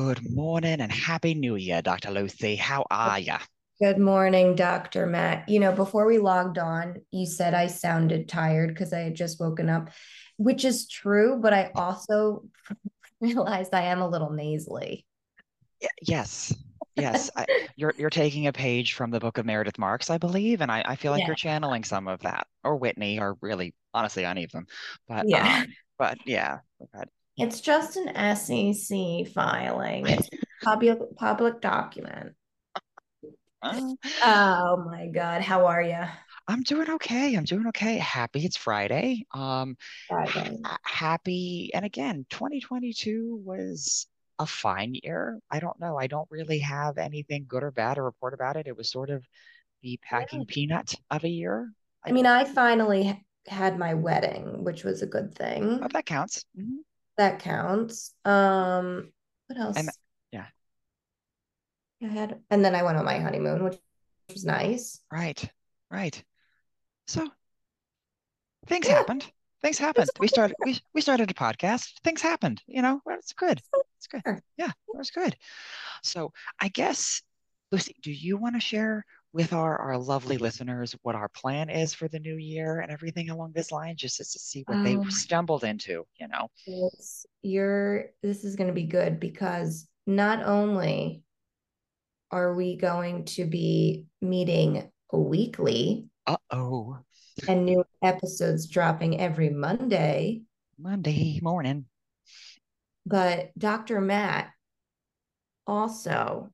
Good morning and happy new year, Dr. Lucy. How are you? Good morning, Dr. Matt. You know, before we logged on, you said I sounded tired because I had just woken up, which is true, but I also realized I am a little nasally. Yes. Yes. I, you're you're taking a page from the book of Meredith Marks, I believe, and I, I feel like Yeah. you're channeling some of that. Or Whitney, or really honestly any of them. But Yeah. um, but yeah. But It's just an SEC filing. It's a public public document. uh, Oh my God. How are you? I'm doing okay. I'm doing okay. Happy it's Friday. Um, Friday. ha- happy, and again, 2022 was a fine year. I don't know. I don't really have anything good or bad to report about it. It was sort of the packing peanut of a year. I mean, I finally had my wedding, which was a good thing. Oh, that counts. Mhm. That counts. Um, what else? And yeah, I had, and then I went on my honeymoon, which was nice. right, right. So things Yeah, happened. Things happened. We started we we started a podcast. Things happened. You know, it's good. It's good. Yeah, it was good. So I guess, Lucy, do you want to share with our our lovely listeners what our plan is for the new year and everything along this line, just to see what they Um, stumbled into, you know? it's, you're, this is going to be good because not only are we going to be meeting weekly Uh-oh, and new episodes dropping every Monday, Monday morning. but Dr. Matt also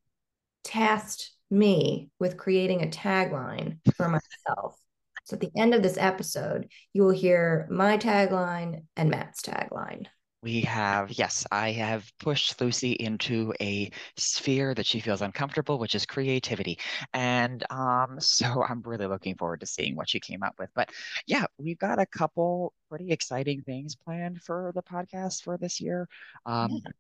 tasked me with creating a tagline for myself. So at the end of this episode, you will hear my tagline and Matt's tagline. We have, yes, I have pushed Lucy into a sphere that she feels uncomfortable, which is creativity. And um, so I'm really looking forward to seeing what she came up with. But yeah, we've got a couple pretty exciting things planned for the podcast for this year. Um, Yeah.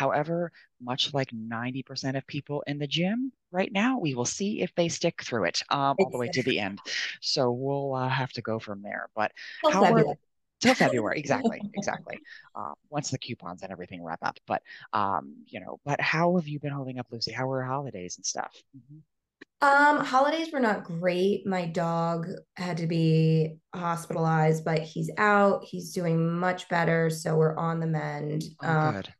However, much like 90% of people in the gym right now, we will see if they stick through it um, all the way to the end. So we'll uh, have to go from there. But Till how are February. till February, exactly, exactly. Uh, once the coupons and everything wrap up. But um, you know, but how have you been holding up, Lucy? How were holidays and stuff? Mhm. Um, holidays were not great. My dog had to be hospitalized, but he's out. He's doing much better, so we're on the mend. Oh, Um, good.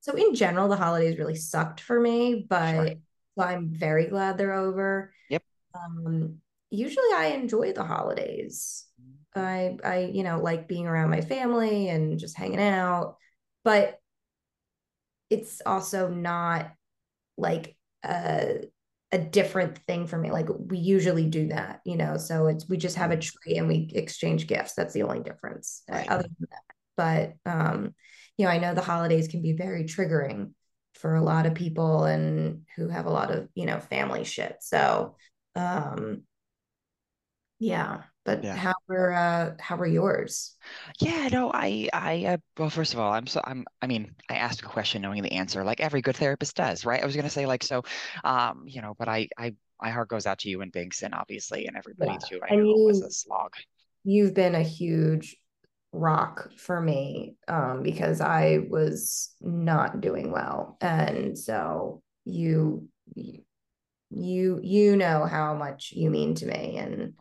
So in general, the holidays really sucked for me, Sure. but so I'm very glad they're over. Yep. Um, usually I enjoy the holidays. I I you know like being around my family and just hanging out, but it's also not like a a different thing for me. Like we usually do that, you know. So it's we just have a tree and we exchange gifts. That's the only difference. uh, Right. other than that. But um, you know, I know the holidays can be very triggering for a lot of people and who have a lot of, you know, family shit. So um yeah. But Yeah. how were uh how were yours? Yeah, no, I, I, uh, well, first of all, I'm so, I'm, I mean, I asked a question knowing the answer, like every good therapist does, right? I was gonna say, like, so, um, you know, but I, I, my heart goes out to you and Bingson, obviously, and everybody Yeah. too. I And know it was a slog. you've been a huge rock for me um, because I was not doing well. And so you you you know how much you mean to me and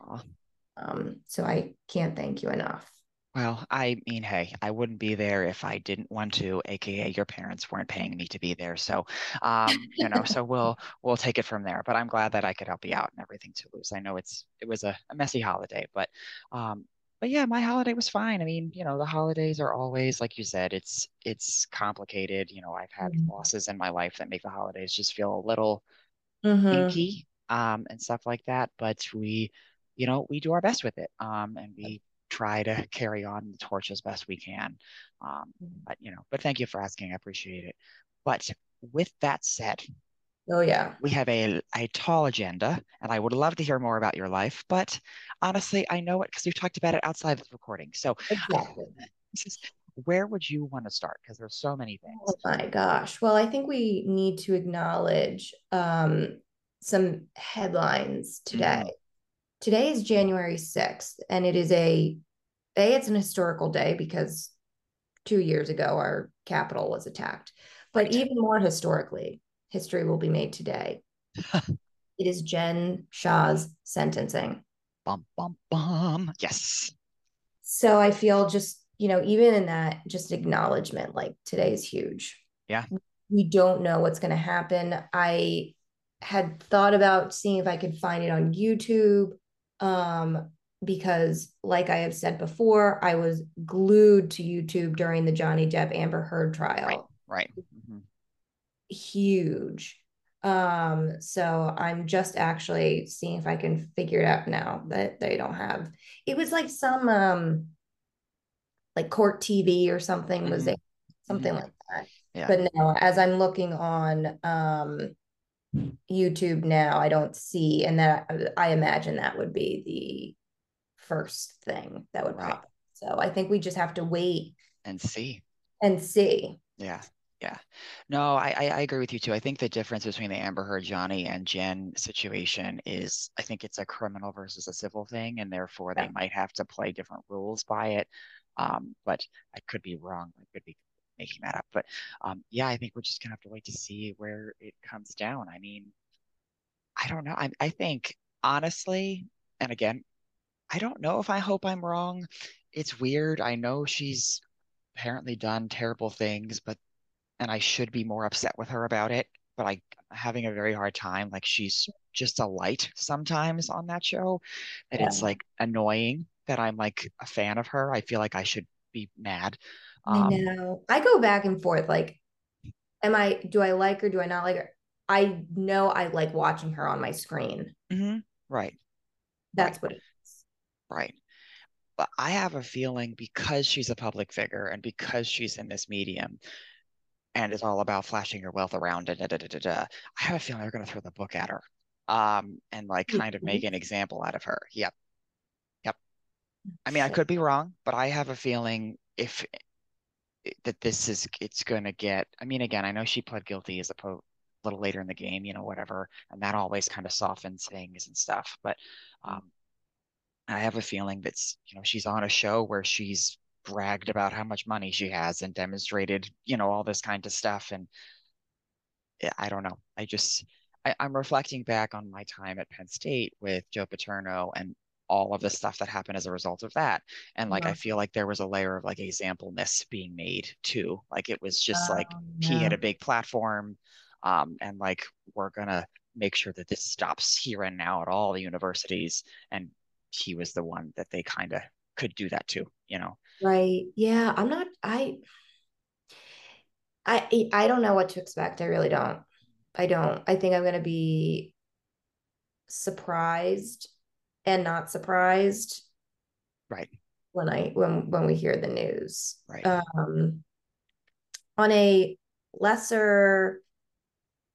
um, so I can't thank you enough. Well, I mean, hey, I wouldn't be there if I didn't want to, aka your parents weren't paying me to be there. So, um, you know, so we'll we'll take it from there. But I'm glad that I could help you out and everything too, Luz. I know it's it was a, a messy holiday, but um, but yeah, my holiday was fine. I mean, you know, the holidays are always, like you said, it's it's complicated. You know, I've had Mhm. losses in my life that make the holidays just feel a little Mhm. inky, um, and stuff like that. But we, you know, we do our best with it, um, and we try to carry on the torch as best we can. Um, but you know, but thank you for asking. I appreciate it. But with that said, Oh yeah. we have a, a tall agenda, and I would love to hear more about your life. But honestly, I know it because we've talked about it outside of the recording. So, Exactly. where would you want to start? Because there's so many things. Oh my gosh. Well, I think we need to acknowledge um, some headlines today. Mhm. Today is January 6th, and it is a a it's an historical day because two years ago our capital was attacked. But right. even more historically, history will be made today. it is Jen Shah's sentencing. Bum, bum, bum. Yes. So I feel just, you know, even in that, just acknowledgement, like today is huge. Yeah. We don't know what's going to happen. I had thought about seeing if I could find it on YouTube. Um, because like I have said before, I was glued to YouTube during the Johnny Depp Amber Heard trial. Right. right. Huge. Um, so I'm just actually seeing if I can figure it out now that they don't have it was like some um like court TV or something mm-hmm. was there something mm-hmm. like that. Yeah. But now as I'm looking on um YouTube now, I don't see and that I imagine that would be the first thing that would right. pop. So I think we just have to wait and see. And see. Yeah. Yeah. No, I, I agree with you too. I think the difference between the Amber Heard, Johnny, and Jen situation is I think it's a criminal versus a civil thing, and therefore yeah. they might have to play different rules by it. Um, but I could be wrong. I could be making that up. But um, yeah, I think we're just gonna have to wait to see where it comes down. I mean, I don't know. I, I think honestly, and again, I don't know if I hope I'm wrong. It's weird. I know she's apparently done terrible things, but and I should be more upset with her about it, but I, having a very hard time. Like she's just a light sometimes on that show that yeah. it's like annoying that I'm like a fan of her. I feel like I should be mad. Um, I know. I go back and forth. Like, am I, do I like her? Do I not like her? I know I like watching her on my screen. Mm-hmm. Right. That's right. what it is. Right. But I have a feeling because she's a public figure and because she's in this medium, and it's all about flashing your wealth around it. Da, da, da, I have a feeling they're going to throw the book at her, um, and like kind of make an example out of her. Yep, yep. I mean, I could be wrong, but I have a feeling if that this is it's going to get. I mean, again, I know she pled guilty as a po- little later in the game, you know, whatever, and that always kind of softens things and stuff. But um, I have a feeling that's you know she's on a show where she's bragged about how much money she has and demonstrated, you know, all this kind of stuff. And I don't know. I just, I, am reflecting back on my time at Penn State with Joe Paterno and all of the stuff that happened as a result of that. And like, yeah. I feel like there was a layer of like exampleness being made too. Like it was just like yeah. he had a big platform. Um, and like, we're going to make sure that this stops here and now at all the universities. And he was the one that they kind of could do that too, you know? Right. Yeah. I'm not, I, I, I don't know what to expect. I really don't. I don't. I think I'm going to be surprised and not surprised. Right. When I, when, when we hear the news. Right. Um, on a lesser,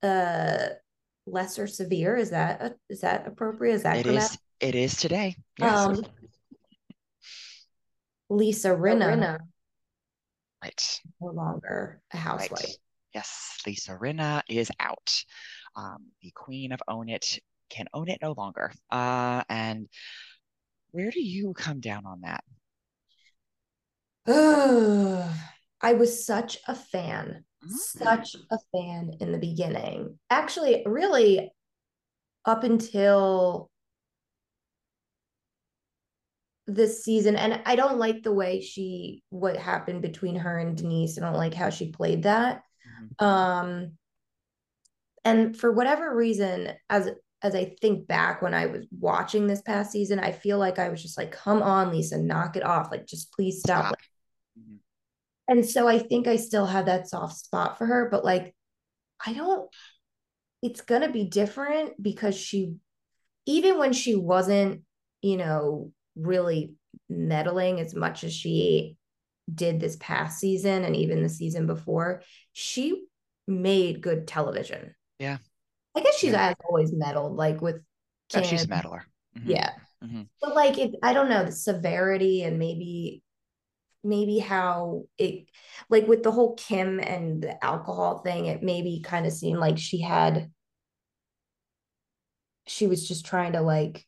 uh, lesser severe, is that, a, is that appropriate? Is that correct? it is, it is today. Yes. Um, Lisa Rinna, Rinna. Right. No longer a housewife. Right. Yes, Lisa Rinna is out. Um, the queen of Own It can own it no longer. Uh, and where do you come down on that? I was such a fan, mm-hmm. such a fan in the beginning. Actually, really, up until this season and i don't like the way she what happened between her and denise i don't like how she played that mm-hmm. um and for whatever reason as as i think back when i was watching this past season i feel like i was just like come on lisa knock it off like just please stop, stop. Mm-hmm. and so i think i still have that soft spot for her but like i don't it's gonna be different because she even when she wasn't you know really meddling as much as she did this past season and even the season before, she made good television. Yeah. I guess she's yeah. as always meddled, like with Kim. she's a meddler. Mm-hmm. Yeah. Mm-hmm. But like it, I don't know, the severity and maybe maybe how it like with the whole Kim and the alcohol thing, it maybe kind of seemed like she had she was just trying to like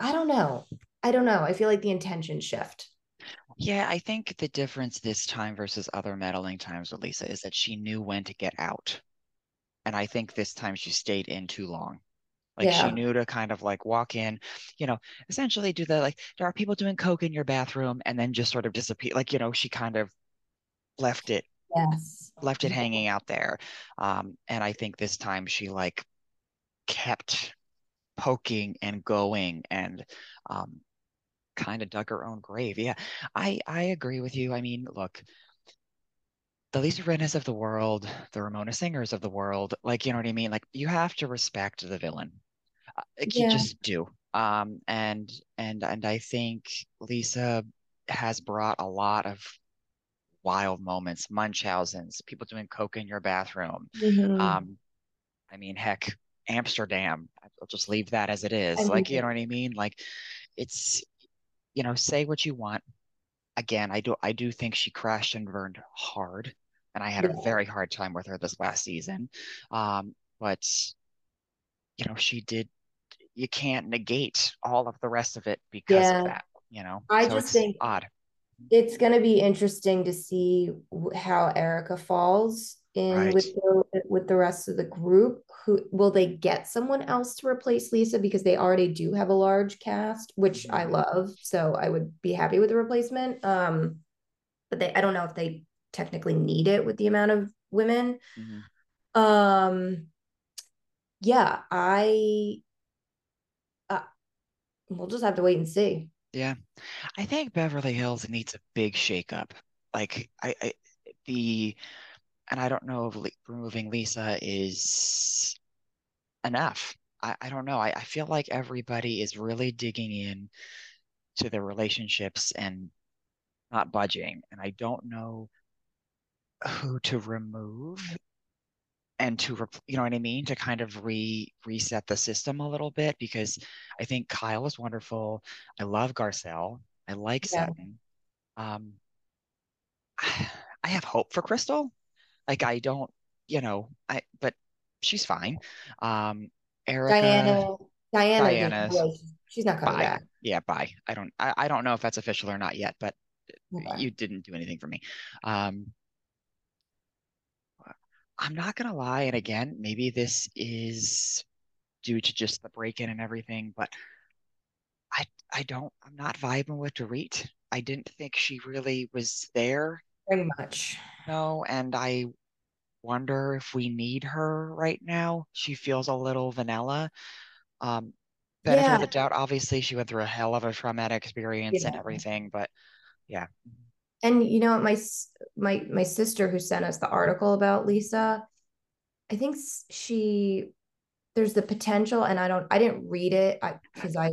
I don't know. I don't know. I feel like the intention shift. Yeah, I think the difference this time versus other meddling times with Lisa is that she knew when to get out. And I think this time she stayed in too long. Like she knew to kind of like walk in, you know, essentially do the like, there are people doing coke in your bathroom and then just sort of disappear. Like, you know, she kind of left it, Yes. left it hanging out there. Um, and I think this time she like kept poking and going and um kind of dug her own grave. Yeah, I I agree with you. I mean, look, the Lisa Rinnas of the world, the Ramona Singers of the world, like you know what I mean? Like you have to respect the villain. Uh, Like you just do. Um, and and and I think Lisa has brought a lot of wild moments, Munchausen's, people doing coke in your bathroom. Mhm. Um, I mean, heck, Amsterdam. I'll just leave that as it is. I. Like, you know what I mean? Like it's, you know, say what you want. Again, I do I do think she crashed and burned hard, and I had a very hard time with her this last season. Um, but you know, she did you can't negate all of the rest of it because of that, you know? I So just think odd. it's going to be interesting to see how Erika falls in with the, with the rest of the group. Who will they get someone else to replace Lisa because they already do have a large cast, which I Mhm. love. So I would be happy with the replacement. Um, but they I don't know if they technically need it with the amount of women. Mhm. Um, yeah, I uh, we'll just have to wait and see. Yeah. I think Beverly Hills needs a big shakeup. Like I, I the and I don't know if le removing Lisa is enough. I, I don't know. I, I feel like everybody is really digging in to their relationships and not budging. And I don't know who to remove and to rep- you know what I mean to kind of re reset the system a little bit because I think Kyle is wonderful. I love Garcelle. I like Yeah, Sutton. Um, I have hope for Crystal. Like I don't, you know, I but she's fine. Um, Erika, Diana. Diana, Diana's she's, she's not coming bye. back. Yeah, bye. I don't I, I don't know if that's official or not yet, but Okay. you didn't do anything for me. Um, I'm not gonna lie, and again, maybe this is due to just the break-in and everything, but I I don't I'm not vibing with Dorit. I didn't think she really was there. Very much. No, and I wonder if we need her right now. She feels a little vanilla. Um, benefit of the doubt, obviously, she went through a hell of a traumatic experience and everything, but yeah. And you know, my my my sister who sent us the article about Lisa, I think she there's the potential, and I don't I didn't read it because I, I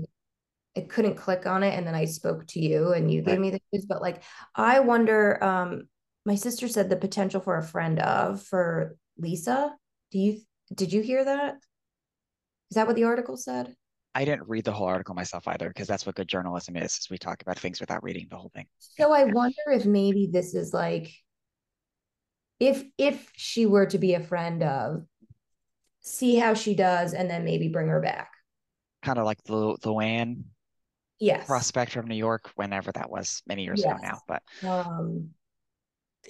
I couldn't click on it, and then I spoke to you, and you gave Right. me the news. But like, I wonder. Um, my sister said the potential for a friend of for Lisa. Do you did you hear that? Is that what the article said? I didn't read the whole article myself either, because that's what good journalism is, is we talk about things without reading the whole thing. So I wonder if maybe this is like if if she were to be a friend of, see how she does, and then maybe bring her back. Kind of like the Luann Yes. prospect from New York, whenever that was, many years ago now. But Um,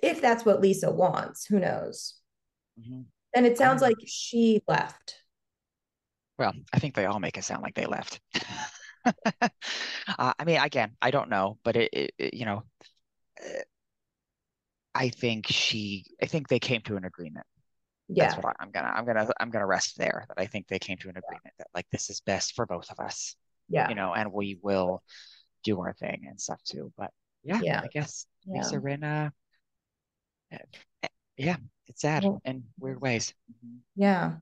if that's what Lisa wants, who knows? mhm. And it sounds know. like she left. Well, I think they all make it sound like they left. Uh, I mean, again, I don't know, but it, it, it- you know, uh, I think she, I think they came to an agreement. That's Yeah. what I, I'm gonna, I'm gonna, I'm gonna rest there. That I think they came to an agreement that like this is best for both of us, you know, and we will do our thing and stuff too. But yeah, Yeah. I guess Yeah. Lisa Rinna, uh, eh, yeah, it's sad Well, in weird ways. Mhm. Yeah.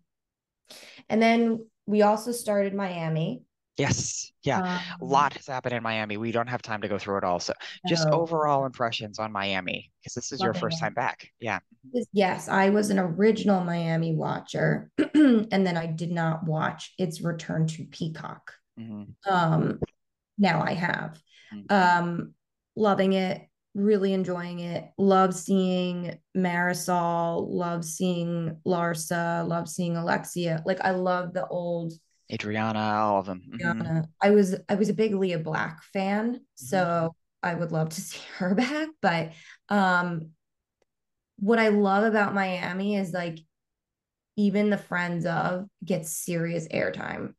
And then we also started Miami. Yes, yeah, a Um, lot has happened in Miami. We don't have time to go through it all. So just so overall impressions on Miami, because this is your first it. time back. Yeah. Yes, I was an original Miami watcher, and then I did not watch its return to Peacock. Hmm Um, now I have. hmm Um, loving it, really enjoying it. Love seeing Marysol, love seeing Larsa, love seeing Alexia. Like I love the old Adriana, all of them. hmm Rihanna. I was I was a big Leah Black fan, hmm so I would love to see her back. But um, what I love about Miami is like even the friends of get serious airtime.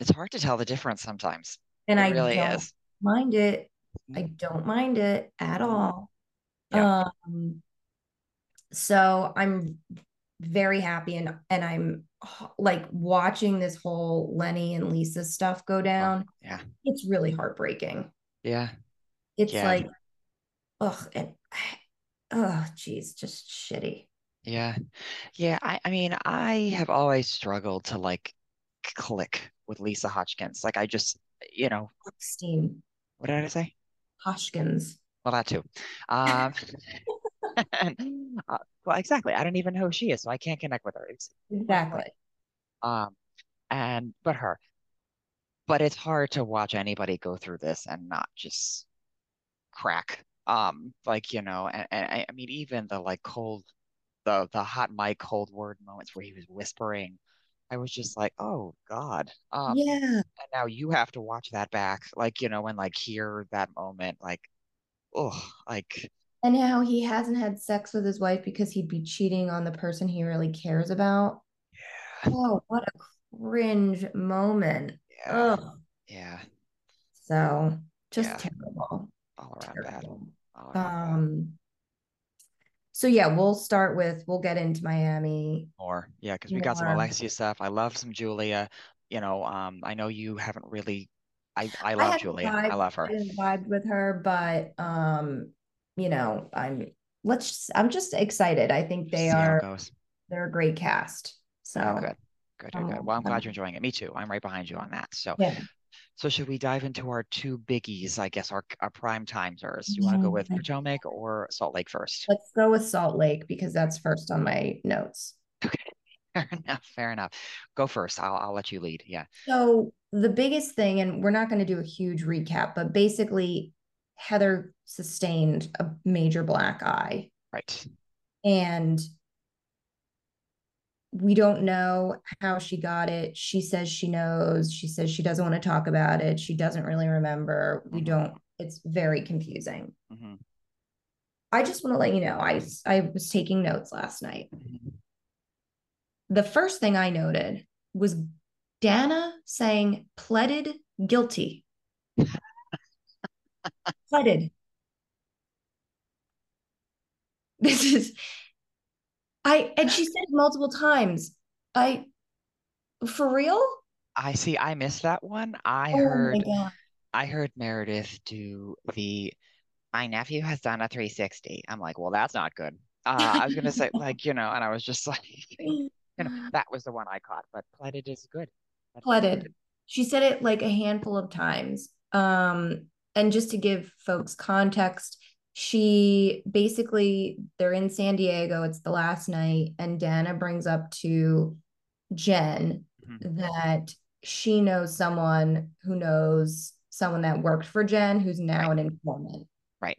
It's hard to tell the difference sometimes. And it I really don't is. mind it. I don't mind it at all. Yeah. Um, so I'm very happy and and I'm like watching this whole Lenny and Lisa stuff go down. Oh, yeah. It's really heartbreaking. Yeah. It's Yeah. like, ugh, and oh, geez, just shitty. Yeah. Yeah. I, I mean, I have always struggled to like click with Lisa Hotchkins. Like I just, you know, Hochstein, what did I say? Hoshkins. Well, that too. Um, and, uh, well, exactly. I don't even know who she is, so I can't connect with her. It's Exactly. um, and but her. But it's hard to watch anybody go through this and not just crack. Um, like you know, and, and I, I mean, even the like cold, the the hot mic cold word moments where he was whispering, I was just like, oh God. Um, Yeah. and now you have to watch that back, like you know, and like hear that moment, like, oh, like. And how he hasn't had sex with his wife because he'd be cheating on the person he really cares about. Yeah. Oh, what a cringe moment. Yeah. Ugh. Yeah. So just Yeah. terrible. All around bad. Terrible. All around bad. So yeah, we'll start with we'll get into Miami. More. Yeah, because we got some Alexia stuff. I love some Julia. You know, um, I know you haven't really I I I love had Julia. vibe, I love her. I didn't vibe with her, but um, you know, I'm let's just, I'm just excited. I think they are they're a great cast. So Good. Good, good, good. um, Well, I'm glad um, you're enjoying it. Me too. I'm right behind you on that. So, yeah. So should we dive into our two biggies, I guess, our our prime timers? Do you want to go with. Potomac or Salt Lake first? Let's go with Salt Lake because that's first on my notes. Okay. Fair enough. Fair enough. Go first. I'll I'll let you lead. Yeah. So the biggest thing, and we're not going to do a huge recap, but basically Heather sustained a major black eye Right. and we don't know how she got it. She says she knows. She says she doesn't want to talk about it. She doesn't really remember. We Mhm. don't, it's very confusing. hmm I just want to let you know, I, I was taking notes last night. hmm The first thing I noted was Danna saying pleaded guilty. pleaded. This is I and she said it multiple times. I for real? I see. I missed that one. I Oh my heard god. I heard Meredith do the my nephew has done a 360. I'm like, well, that's not good. Uh, I was gonna say like, you know, and I was just like, you know, that was the one I caught, but pleaded is good. That's Pleaded. good. She said it like a handful of times. Um, and just to give folks context, she basically they're in San Diego. It's the last night, and Danna brings up to Jen Mhm. that she knows someone who knows someone that worked for Jen who's now Right. an informant. Right.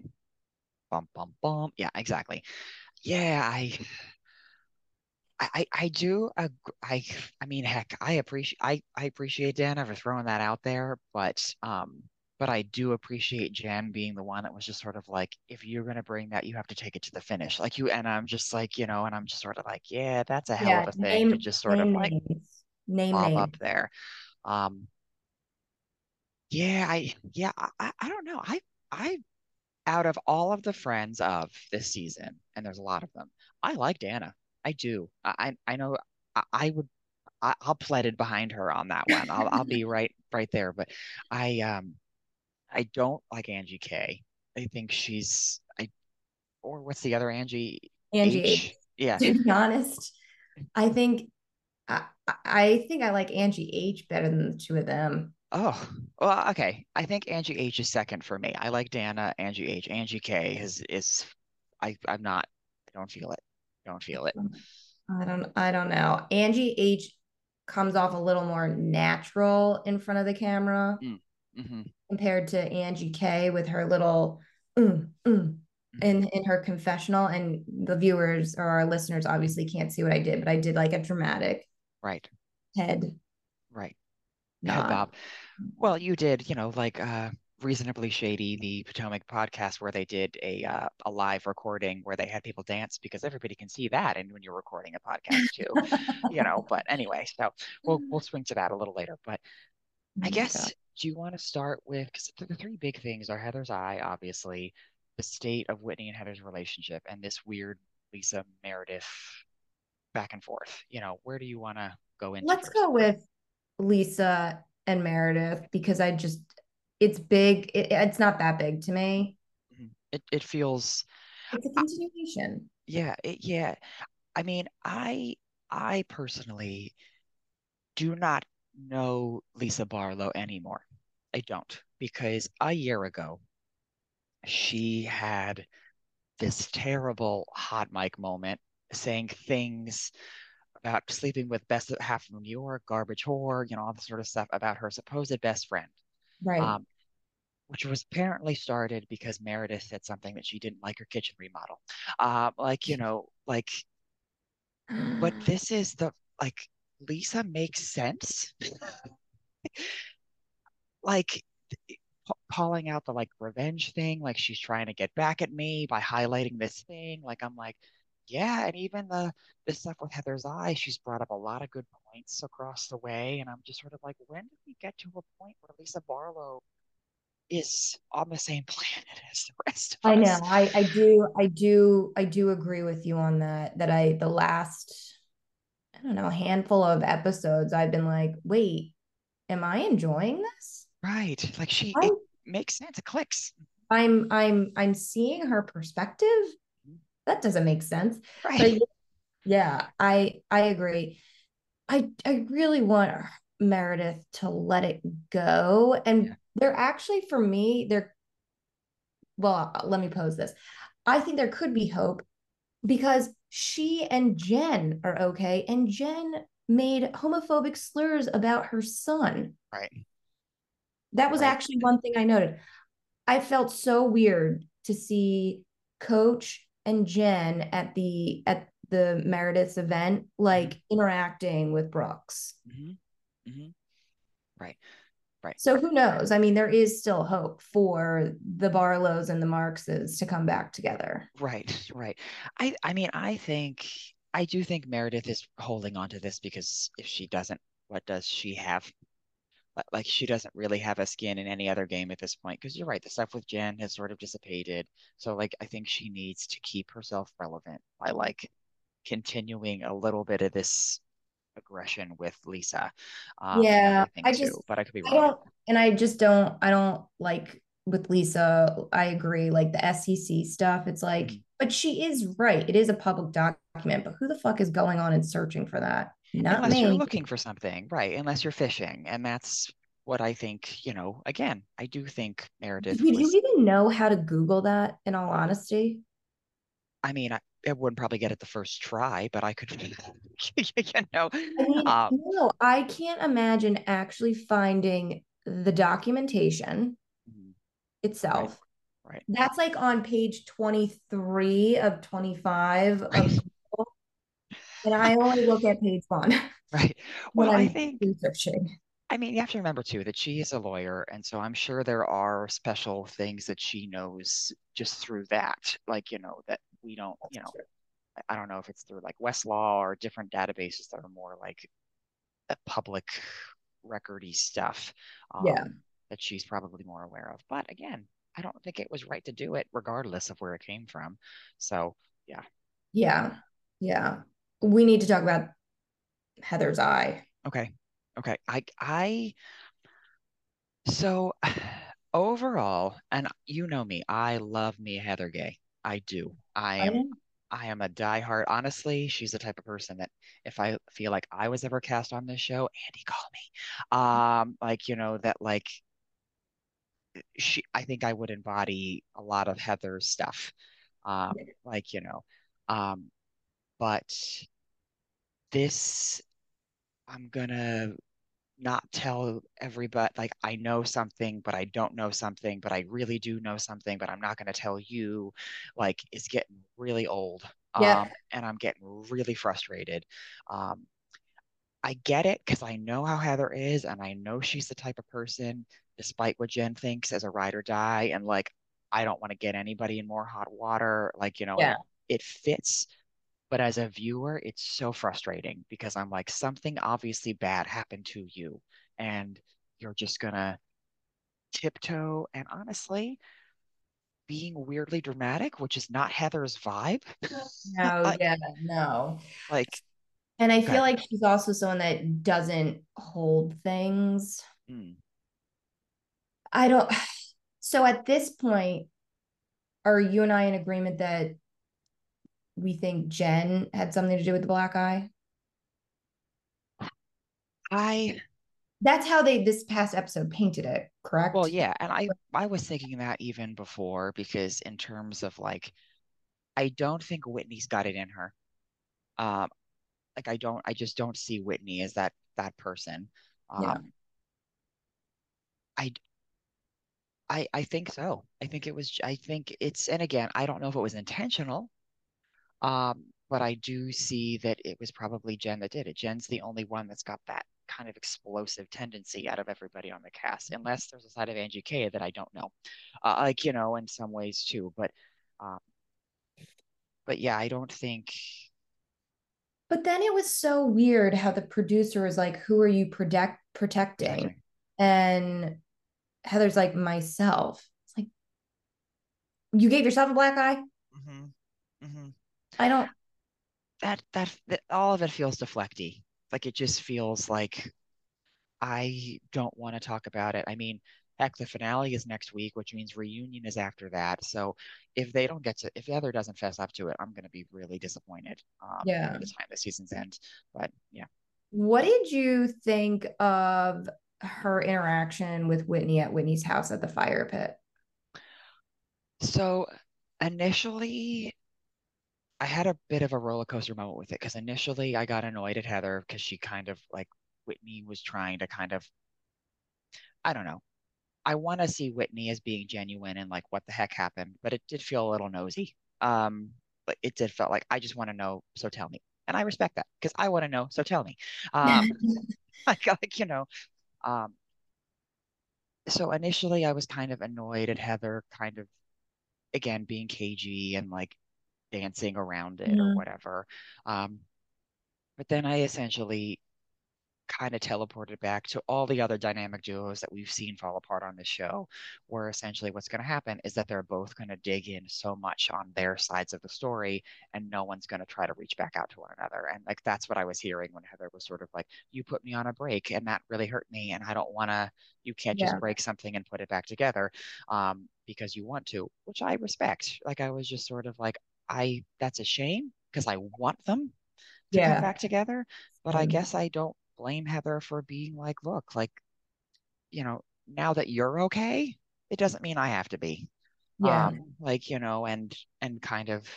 Bum bum bum. Yeah, exactly. Yeah, I I I I do I I mean heck, I appreciate I I appreciate Danna for throwing that out there, but um but I do appreciate Jen being the one that was just sort of like, if you're gonna bring that, you have to take it to the finish. Like you and I'm just like, you know, and I'm just sort of like, yeah, that's a hell Yeah, of a thing to just sort of like names. Name lob names. up there. Um yeah, I yeah, I I don't know. I I out of all of the friends of this season, and there's a lot of them, I like Danna. I do. I I know I, I would I, I'll pleaded behind her on that one. I'll I'll be right right there. But I um I don't like Angie K. I think she's I or what's the other Angie Angie H? Yeah. To be honest, I think I, I think I like Angie H better than the two of them. Oh, well, okay. I think Angie H is second for me. I like Danna, Angie H. Angie K is is I I'm not I don't feel it. Don't feel it. I don't I don't know. Angie H comes off a little more natural in front of the camera mm. Hmm compared to Angie K with her little mm, mm, in in her confessional and the viewers or our listeners obviously can't see what I did, but I did like a dramatic Right, head right. Nod. bob. Well, you did, you know, like uh Reasonably Shady, the Potomac podcast, where they did a uh, a live recording where they had people dance because everybody can see that, and when you're recording a podcast too, you know. But anyway, so we'll we'll swing to that a little later. But I guess God. Do you want to start with because the three big things are Heather's eye, obviously, the state of Whitney and Heather's relationship, and this weird Lisa Meredith back and forth. You know, where do you want to go into Let's first? go with Lisa and Meredith because I just it's big. It, it's not that big to me. Mhm. It it feels It's a continuation. yeah, it, yeah. I mean, I I personally do not know Lisa Barlow anymore. I don't because a year ago she had this terrible hot mic moment saying things about sleeping with best half of New York, garbage whore, you know, all this sort of stuff about her supposed best friend. Right. Um, which was apparently started because Meredith said something that she didn't like her kitchen remodel. Um, like, you know, like, but this is the like Lisa makes sense. like calling out the like revenge thing, like she's trying to get back at me by highlighting this thing. Like I'm like, yeah, and even the the stuff with Heather's eye, she's brought up a lot of good points across the way, and I'm just sort of like, when did we get to a point where Lisa Barlow is on the same planet as the rest of us? I know. I I do I do I do agree with you on that. That I the last I don't know handful of episodes I've been like, wait, am I enjoying this? Right, like she, I'm it makes sense, it clicks. I'm I'm I'm seeing her perspective. Mm-hmm. That doesn't make sense. But Right, yeah, I I agree. I I really want Meredith to let it go. yeah, And they're actually for me, they're well, uh, let me pose this. I think there could be hope because she and Jen are okay, and Jen made homophobic slurs about her son. right, That was right. actually one thing I noted. I felt so weird to see Coach and Jen at the at the Meredith's event, like interacting with Brooks. hmm hmm Right, right. So who knows? I mean, there is still hope for the Barlows and the Markses to come back together. Right, right. I I mean, I think I do think Meredith is holding on to this because if she doesn't, what does she have? Li- Like she doesn't really have a skin in any other game at this point. Because you're right, the stuff with Jen has sort of dissipated. So like I think she needs to keep herself relevant by like continuing a little bit of this aggression with Lisa, um, Yeah, I too. just But I could be wrong. and I just don't I don't like with Lisa, I agree, like the SEC stuff, it's like, Mhm. but she is right. It is a public document, but who the fuck is going on and searching for that? Not Unless you're looking for something, right? Unless you're fishing, and that's what I think, you know, again, I do think Meredith you was even know how to Google that in all honesty? I mean, I, I wouldn't probably get it the first try, but I could, you know, I mean, um, no, I can't imagine actually finding the documentation mhm, itself. right, That's like on page 23 of 25 of right, and I only look at page one right. Well, I think, researching. I mean, you have to remember too that she is a lawyer, and so I'm sure there are special things that she knows just through that, like, you know, that we don't, you know, I don't know if it's through like Westlaw or different databases that are more like public recordy stuff, Yeah, um, that she's probably more aware of. But again, I don't think it was right to do it, regardless of where it came from. So yeah, yeah, yeah. We need to talk about Heather's eye. okay, okay. I I so overall, and you know me, I love me Heather Gay. I do. I am. I am a diehard. Honestly, she's the type of person that if I feel like I was ever cast on this show, Andy, call me. Um, like, you know, that like she I think I would embody a lot of Heather's stuff. Um, like, you know, um, but this I'm gonna not tell everybody like I know something, but I don't know something, but I really do know something, but I'm not gonna tell you, like it's getting really old. Yep. Um, and I'm getting really frustrated. Um, I get it because I know how Heather is, and I know she's the type of person despite what Jen thinks as a ride or die, and like I don't want to get anybody in more hot water. Like, you know, Yeah. it fits. But as a viewer, it's so frustrating because I'm like, something obviously bad happened to you, and you're just gonna tiptoe. And honestly, being weirdly dramatic, which is not Heather's vibe. No, like, yeah, no. like, And I God. feel like she's also someone that doesn't hold things. mm, I don't. So at this point, are you and I in agreement that we think Jen had something to do with the black eye? I That's how they this past episode painted it, correct? well, yeah, and I I was thinking that even before because in terms of like, I don't think Whitney's got it in her. Um, like I don't, I just don't see Whitney as that that person. Yeah. Um, I I I think so. I think it was. I think it's, and again, I don't know if it was intentional. Um, but I do see that it was probably Jen that did it. Jen's the only one that's got that kind of explosive tendency out of everybody on the cast, unless there's a side of Angie K that I don't know. Uh, like, you know, in some ways too. But um, but yeah, I don't think But then it was so weird how the producer was like, "Who are you protect protecting?" And Heather's like, "Myself." It's like, you gave yourself a black eye. hmm hmm I don't. That, that that all of it feels deflecty. Like it just feels like I don't want to talk about it. I mean, heck, the finale is next week, which means reunion is after that. So if they don't get to, if Heather doesn't fess up to it, I'm going to be really disappointed um, Yeah. by the time the season's end. But yeah. What did you think of her interaction with Whitney at Whitney's house at the fire pit? So initially, I had a bit of a roller coaster moment with it because initially I got annoyed at Heather because she kind of like Whitney was trying to kind of, I don't know. I want to see Whitney as being genuine and like what the heck happened, but it did feel a little nosy. Um, but it did felt like I just want to know, so tell me. And I respect that because I want to know, so tell me. Um, like, like you know, um, so initially I was kind of annoyed at Heather kind of again being cagey and like dancing around it or Mhm. whatever. Um, but then I essentially kind of teleported back to all the other dynamic duos that we've seen fall apart on the show, where essentially what's going to happen is that they're both going to dig in so much on their sides of the story, and no one's going to try to reach back out to one another. And like that's what I was hearing when Heather was sort of like, "You put me on a break, and that really hurt me, and I don't want to. You can't just Yeah. break something and put it back together, um, because you want to," which I respect. Like I was just sort of like, I that's a shame because I want them to come back together. But I guess I don't blame Heather for being like, look, like, you know, now that you're okay, it doesn't mean I have to be. Yeah. Um, like, you know, and and kind of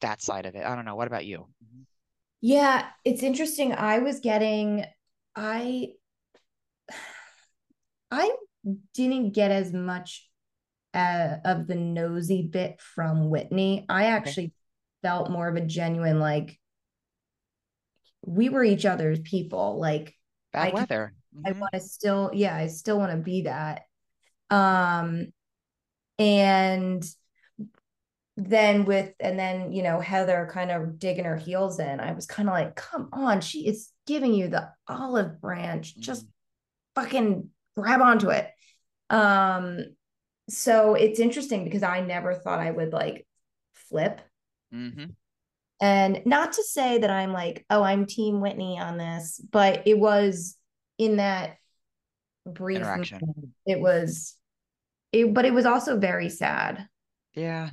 that side of it. I don't know. What about you? Yeah, it's interesting. I was getting, I, I didn't get as much uh, of the nosy bit from Whitney. I actually felt more of a genuine, like, we were each other's people. Like, Bad I weather. I Mhm. want to still, yeah, I still want to be that. Um, and then with, and then, you know, Heather kind of digging her heels in, I was kind of like, come on, she is giving you the olive branch. Just Mhm. fucking grab onto it. Um, so it's interesting because I never thought I would like flip. Mhm. And not to say that I'm like, oh, I'm Team Whitney on this, but it was in that brief Interaction. moment, it was it, but it was also very sad. Yeah,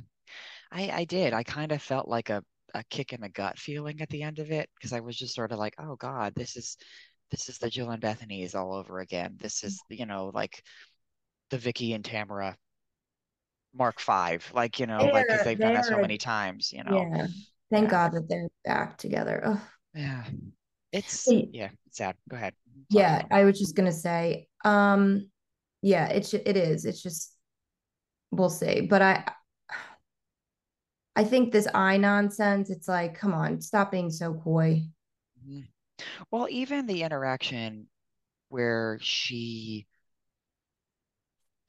I I did. I kind of felt like a a kick in the gut feeling at the end of it because I was just sort of like, oh God, this is this is the Jill and Bethenny's all over again. This is, you know, like the Vicki and Tamara Mark Five, like, you know, like because They're- they've done that so many times, you know. Yeah. Thank Yeah. God that they're back together. Ugh. Yeah. It's yeah, it's sad. Go ahead. Sorry. Yeah, I was just gonna say, um, yeah, it's it is. It's just we'll see. But I I think this eye nonsense, it's like, come on, stop being so coy. Mhm. Well, even the interaction where she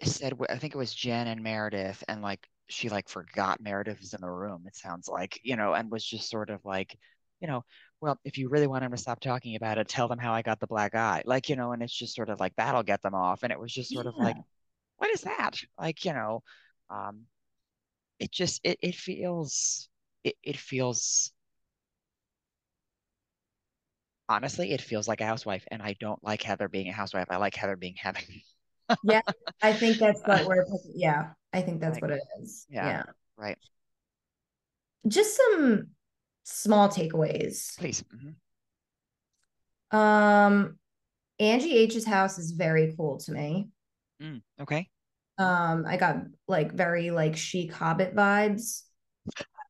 said I think it was Jen and Meredith, and like she like forgot Meredith was in the room. It sounds like you know, and was just sort of like, you know, well, if you really want them to stop talking about it, tell them how I got the black eye, like you know, and it's just sort of like that'll get them off. And it was just sort of like, what is that? Like you know, um, it just it it feels it it feels honestly, it feels like a housewife, and I don't like Heather being a housewife. I like Heather being Heather. Yeah, I think that's what we're. Yeah, I think that's Like, what it is. yeah. yeah. Right. Just some small takeaways. Please. Mhm. Um, Angie H's house is very cool to me. Mm, okay. Um, I got like very like chic hobbit vibes.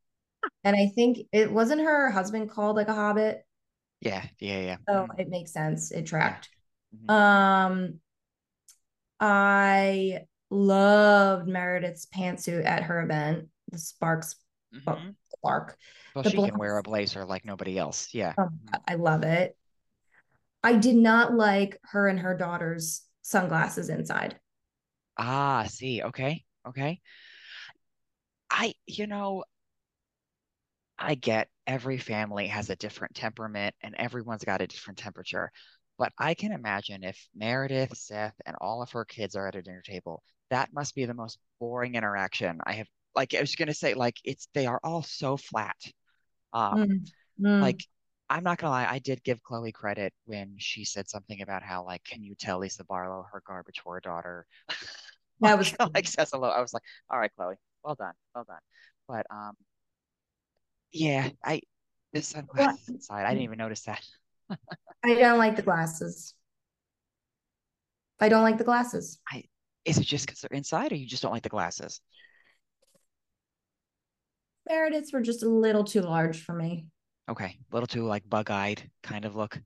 And I think it wasn't her husband called like a hobbit. Yeah. Yeah. Yeah. So Mhm. it makes sense. It tracked. Mhm. Um I loved Meredith's pantsuit at her event, the Sparks Mhm. Spark. Well, the she can wear a blazer like nobody else. Yeah. Mhm. I love it. I did not like her and her daughter's sunglasses inside. Ah, see. Okay. Okay. I, you know, I get every family has a different temperament and everyone's got a different temperature. But I can imagine if Meredith, Seth, and all of her kids are at a dinner table, that must be the most boring interaction I have. Like I was gonna say, like it's they are all so flat. Um, Mm, mm. like I'm not gonna lie, I did give Chloe credit when she said something about how like, can you tell Lisa Barlow her garbage for whore daughter? That like, was like says hello. I was like, all right, Chloe, well done, well done. But um, yeah, I this sunglasses inside, I didn't even notice that. I don't like the glasses. I don't like the glasses. I, Is it just because they're inside, or you just don't like the glasses? Meredith's were just a little too large for me. Okay, a little too like bug-eyed kind of look.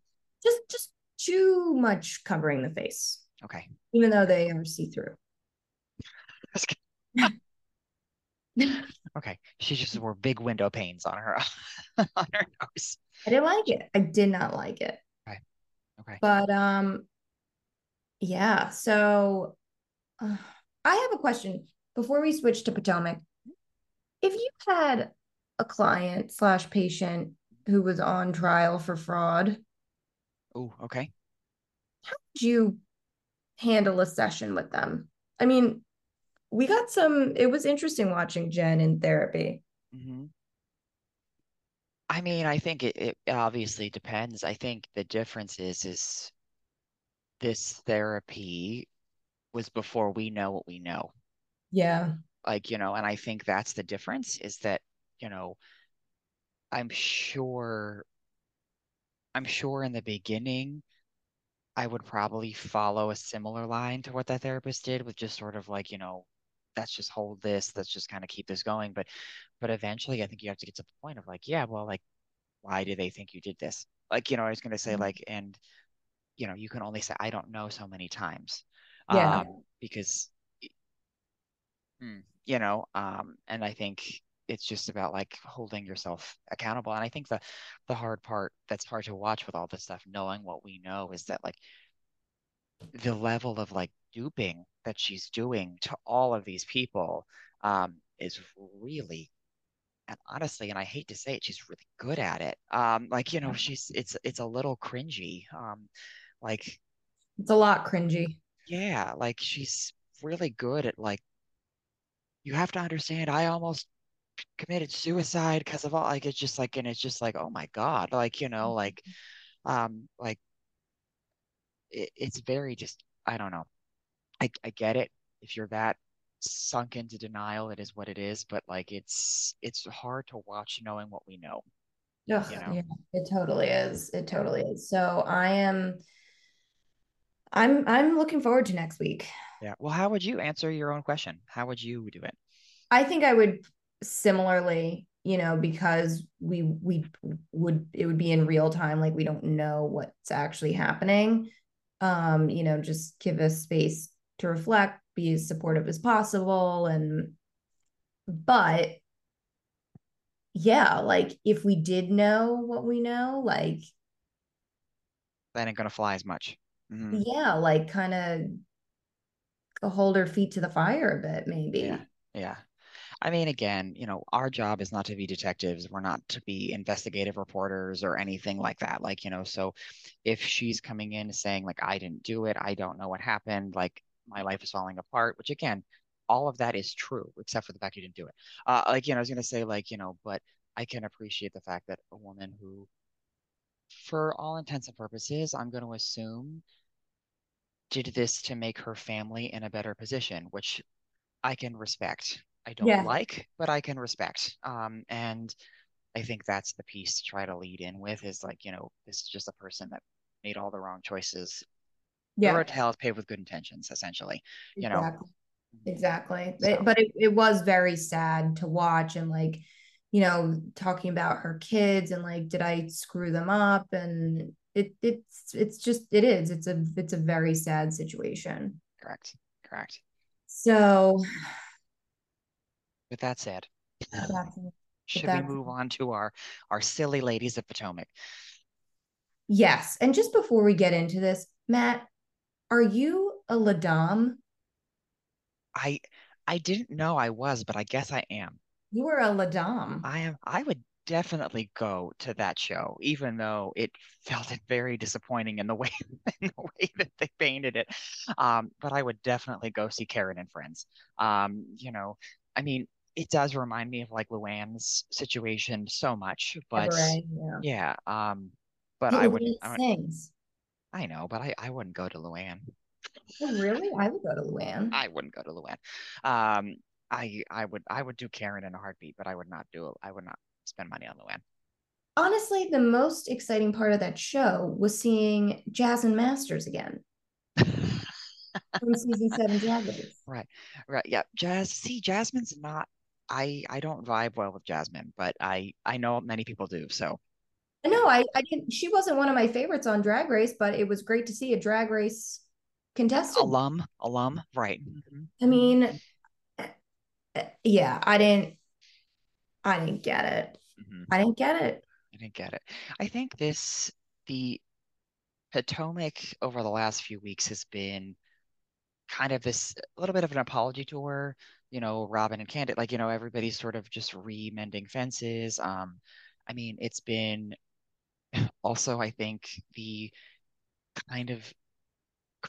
Just just too much covering the face, Okay. even though they are see-through. Okay, she just wore big window panes on her on her nose. I didn't like it. I did not like it. Okay. Okay. But um yeah, so uh, I have a question before we switch to Potomac. If you had a client slash patient who was on trial for fraud, Oh, okay. How would you handle a session with them? I mean, we got some, it was interesting watching Jen in therapy. hmm I mean, I think it, it obviously depends. I think the difference is is this therapy was before we know what we know. Yeah. Like, you know, and I think that's the difference is that, you know, I'm sure I'm sure in the beginning I would probably follow a similar line to what that therapist did with just sort of like, you know, let's just hold this, let's just kind of keep this going. But but eventually I think you have to get to the point of like, yeah, well, like, why do they think you did this? Like, you know, I was gonna say Mhm. like, and you know, you can only say I don't know so many times. Yeah. Um, because mm, you know, um, and I think it's just about like holding yourself accountable. And I think the the hard part that's hard to watch with all this stuff, knowing what we know, is that like the level of like duping that she's doing to all of these people um, is really and honestly, and I hate to say it, she's really good at it. Um, like you know, she's it's it's a little cringy. Um, like It's a lot cringy. yeah, like she's really good at like you have to understand. I almost committed suicide because of all like it's just like and it's just like oh my God, like you know, like um, like it, it's very just I don't know. I I get it if you're that sunk into denial, it is what it is. But like it's it's hard to watch knowing what we know. Ugh, You know. yeah, it totally is. It totally is. So I am I'm I'm looking forward to next week. Yeah. Well, how would you answer your own question? How would you do it? I think I would similarly, you know, because we we would it would be in real time, like we don't know what's actually happening. Um, you know, just give us space to reflect, be as supportive as possible. And but yeah, like if we did know what we know, like That ain't gonna fly as much. Mhm. yeah, like kind of hold her feet to the fire a bit, maybe. Yeah. Yeah. I mean, again, you know, our job is not to be detectives. We're not to be investigative reporters or anything like that. Like, you know, so if she's coming in saying, like, I didn't do it, I don't know what happened, like, my life is falling apart, which again, all of that is true, except for the fact you didn't do it. Uh, like, you know, I was going to say, like, you know, but I can appreciate the fact that a woman who, for all intents and purposes, I'm going to assume did this to make her family in a better position, which I can respect. I don't Yeah. like, but I can respect. Um, and I think that's the piece to try to lead in with is like, you know, this is just a person that made all the wrong choices. The Yeah. road to hell is paved with good intentions, essentially. You know, Exactly. Exactly. So- It- but it, it was very sad to watch and like, you know, talking about her kids and like, did I screw them up? And it it's it's just it is. It's a it's a very sad situation. correct, correct. So With that said, that's should we move on to our our silly ladies of Potomac? yes. And just before we get into this, Matt, are you a Ladam? I I didn't know I was, but I guess I am. You were a Ladam. I am. I would definitely go to that show, even though it felt very disappointing in the way in the way that they painted it. Um, but I would definitely go see Karen and Friends. Um, you know, I mean, it does remind me of like Luann's situation so much, but yeah. yeah. Um, but I wouldn't, I, would- sings. I know, but I I wouldn't go to Luann. Oh, really? I would go to Luann. I wouldn't go to Luann. Um, I I would I would do Karen in a heartbeat, but I would not do I would not spend money on Luann. Honestly, the most exciting part of that show was seeing Jasmine Masters again from season seven Drag Race. Right. Yeah. Jazz. See, Jasmine's not. I I don't vibe well with Jasmine, but I I know many people do. So No, I, I didn't. She wasn't one of my favorites on Drag Race, but it was great to see a Drag Race contestant. alum, alum. Right. Mhm. I mean, eh, yeah, I didn't. I didn't get it. Mhm. I didn't get it. I didn't get it. I think this the Potomac over the last few weeks has been kind of this a little bit of an apology tour. You know, Robyn and Candiace, like you know, everybody's sort of just re-mending fences. Um, I mean, it's been also, I think the kind of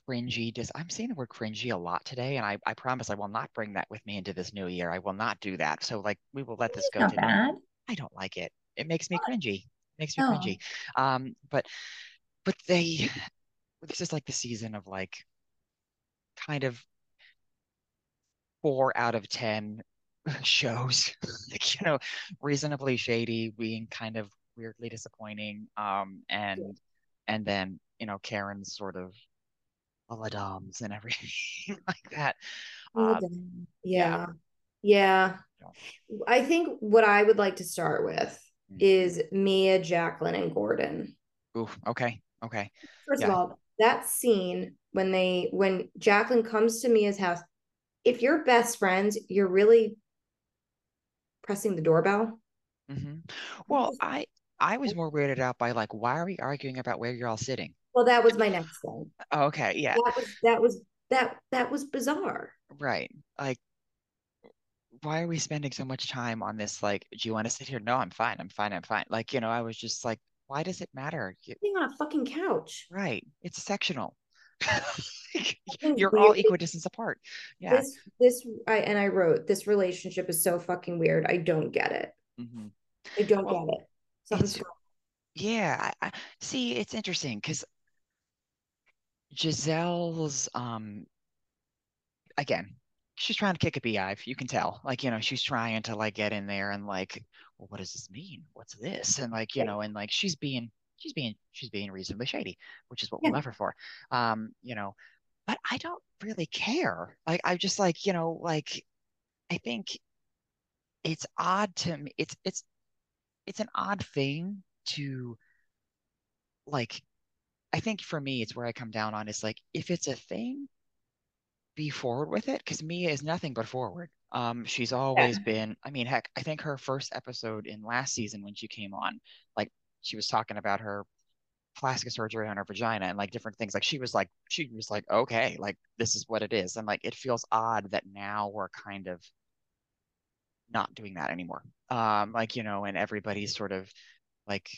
cringy dis I'm saying the word cringy a lot today, and I, I promise I will not bring that with me into this new year. I will not do that. So like we will let this It's go not bad. I don't like it. It makes me cringy. It makes me Oh. cringy. Um, but but they this is like the season of like kind of four out of ten shows. like, you know, reasonably shady, being kind of weirdly disappointing. Um, and and then, you know, Karen's sort of all Aladams and everything like that. Um, done. yeah. Yeah. I think what I would like to start with Mm. is Mia, Jacqueline, and Gordon. ooh, okay, okay. First of all, that scene when they when Jacqueline comes to Mia's house, if you're best friends, you're really pressing the doorbell. hmm Well, I I was more weirded out by like, why are we arguing about where you're all sitting? Well, that was my next thing. Oh, okay, yeah, That was that was that that was bizarre. right. Like, why are we spending so much time on this? Like, do you want to sit here? No, I'm fine. I'm fine. I'm fine. Like, you know, I was just like, why does it matter? You- Sitting on a fucking couch. right. It's sectional. You're all weird. equidistance apart. Yeah. This this I and I wrote this relationship is so fucking weird. I don't get it. hmm I don't Well, get it. Something's wrong. Yeah. I, I see. It's interesting because Gizelle's um again, she's trying to kick a beehive. You can tell. Like, you know, she's trying to like get in there and like, well, what does this mean? What's this? And like, you know, and like she's being she's being she's being reasonably shady, which is what Yeah. we love her for. Um, you know, but I don't really care. Like I just like, you know, like I think it's odd to me. It's it's it's an odd thing to like I think for me it's where I come down on is like if it's a thing, be forward with it because Mia is nothing but forward. Um, she's always been, I mean, heck, I think her first episode in last season when she came on, like she was talking about her plastic surgery on her vagina and like different things. Like she was like, she was like, okay, like this is what it is. And like it feels odd that now we're kind of not doing that anymore. Um, like, you know, and everybody's sort of like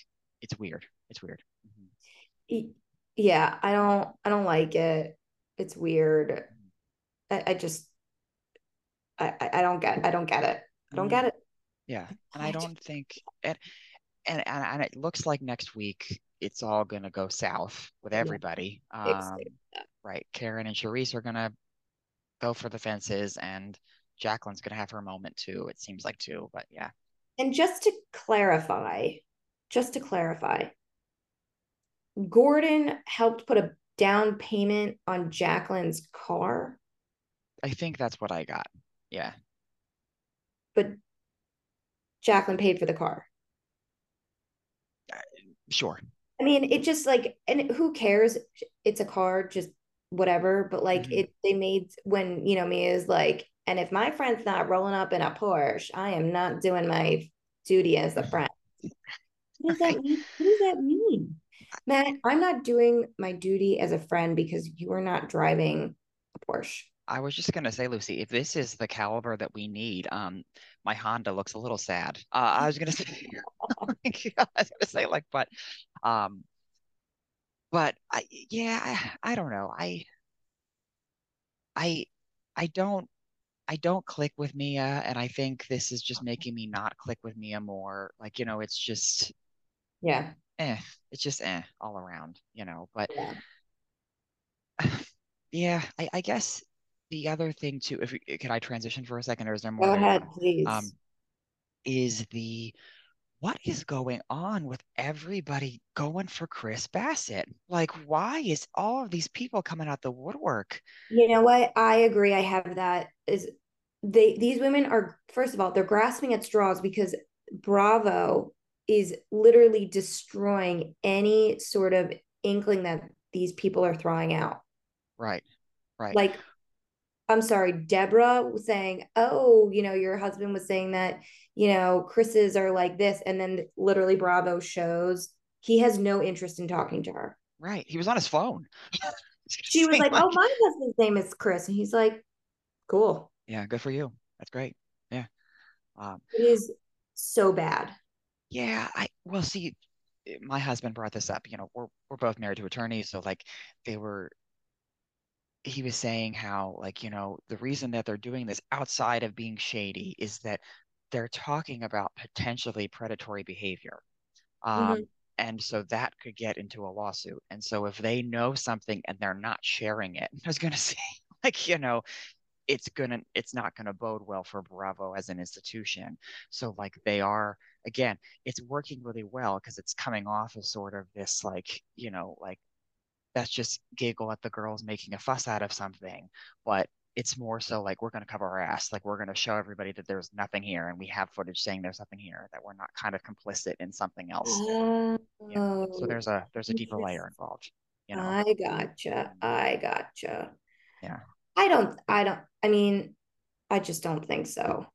it's weird. It's weird. Mm-hmm. Yeah, I don't I don't like it. It's weird. I, I just I, I don't get I don't get it. I don't get it. Yeah. And I don't think and and and, and it looks like next week it's all gonna go south with everybody. Yeah. Um, right. Karen and Charrisse are gonna go for the fences and Jacqueline's gonna have her moment too, it seems like too, but yeah. And just to clarify, just to clarify, Gordon helped put a down payment on Jacqueline's car. I think that's what I got. Yeah. But Jacqueline paid for the car. Sure. I mean, it just like, and who cares? It's a car, just whatever. But like, mm-hmm. it, they made when, you know, me is like, and if my friend's not rolling up in a Porsche, I am not doing my duty as a friend. What does that mean? What does that mean? Matt, I'm not doing my duty as a friend because you are not driving a Porsche. I was just gonna say, Lucy, if this is the caliber that we need, um, my Honda looks a little sad. Uh, I was gonna say, I was gonna say, like, but, um, but I, yeah, I, I don't know. I, I, I don't, I don't click with Mia, and I think this is just making me not click with Mia more. Like, you know, it's just, yeah, eh, it's just eh all around, you know. But yeah, yeah I, I, guess the other thing too, if can I transition for a second, or is there more? Go ahead, please. Um, is the what is going on with everybody going for Chris Bassett? Like, why is all of these people coming out the woodwork? You know what? I agree. I have that. Is they these women are first of all they're grasping at straws because Bravo is literally destroying any sort of inkling that these people are throwing out. Right. Right. Like, I'm sorry, Deborah was saying, oh, you know, your husband was saying that, you know, Chris's are like this. And then literally Bravo shows he has no interest in talking to her. Right. He was on his phone. she was like, like, oh, my husband's name is Chris. And he's like, cool. Yeah. Good for you. That's great. Yeah. Um, it is so bad. Yeah, I well see eh, my husband brought this up, you know, we're we're both married to attorneys, so like they were he was saying how like, you know, the reason that they're doing this outside of being shady is that they're talking about potentially predatory behavior. Um, mm-hmm. And so that could get into a lawsuit. And so if they know something and they're not sharing it, I was going to say, like, you know, it's gonna it's not gonna bode well for Bravo as an institution. So like they are again, it's working really well because it's coming off as sort of this like, you know, like that's just giggle at the girls making a fuss out of something. But it's more so like we're going to cover our ass like we're going to show everybody that there's nothing here and we have footage saying there's nothing here that we're not kind of complicit in something else oh, you know? so oh. there's a there's a deeper layer involved you know i gotcha i gotcha yeah I don't, I don't, I mean, I just don't think so.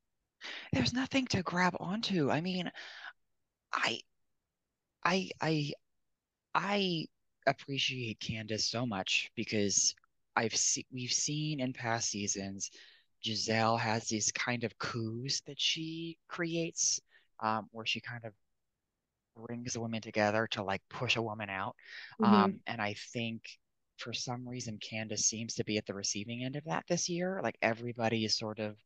There's nothing to grab onto. I mean, I, I, I, I appreciate Candiace so much because I've seen, we've seen in past seasons, Gizelle has these kind of coups that she creates, um, where she kind of brings the women together to like push a woman out. Mm-hmm. Um, and I think for some reason Candiace seems to be at the receiving end of that this year. Like everybody is sort of,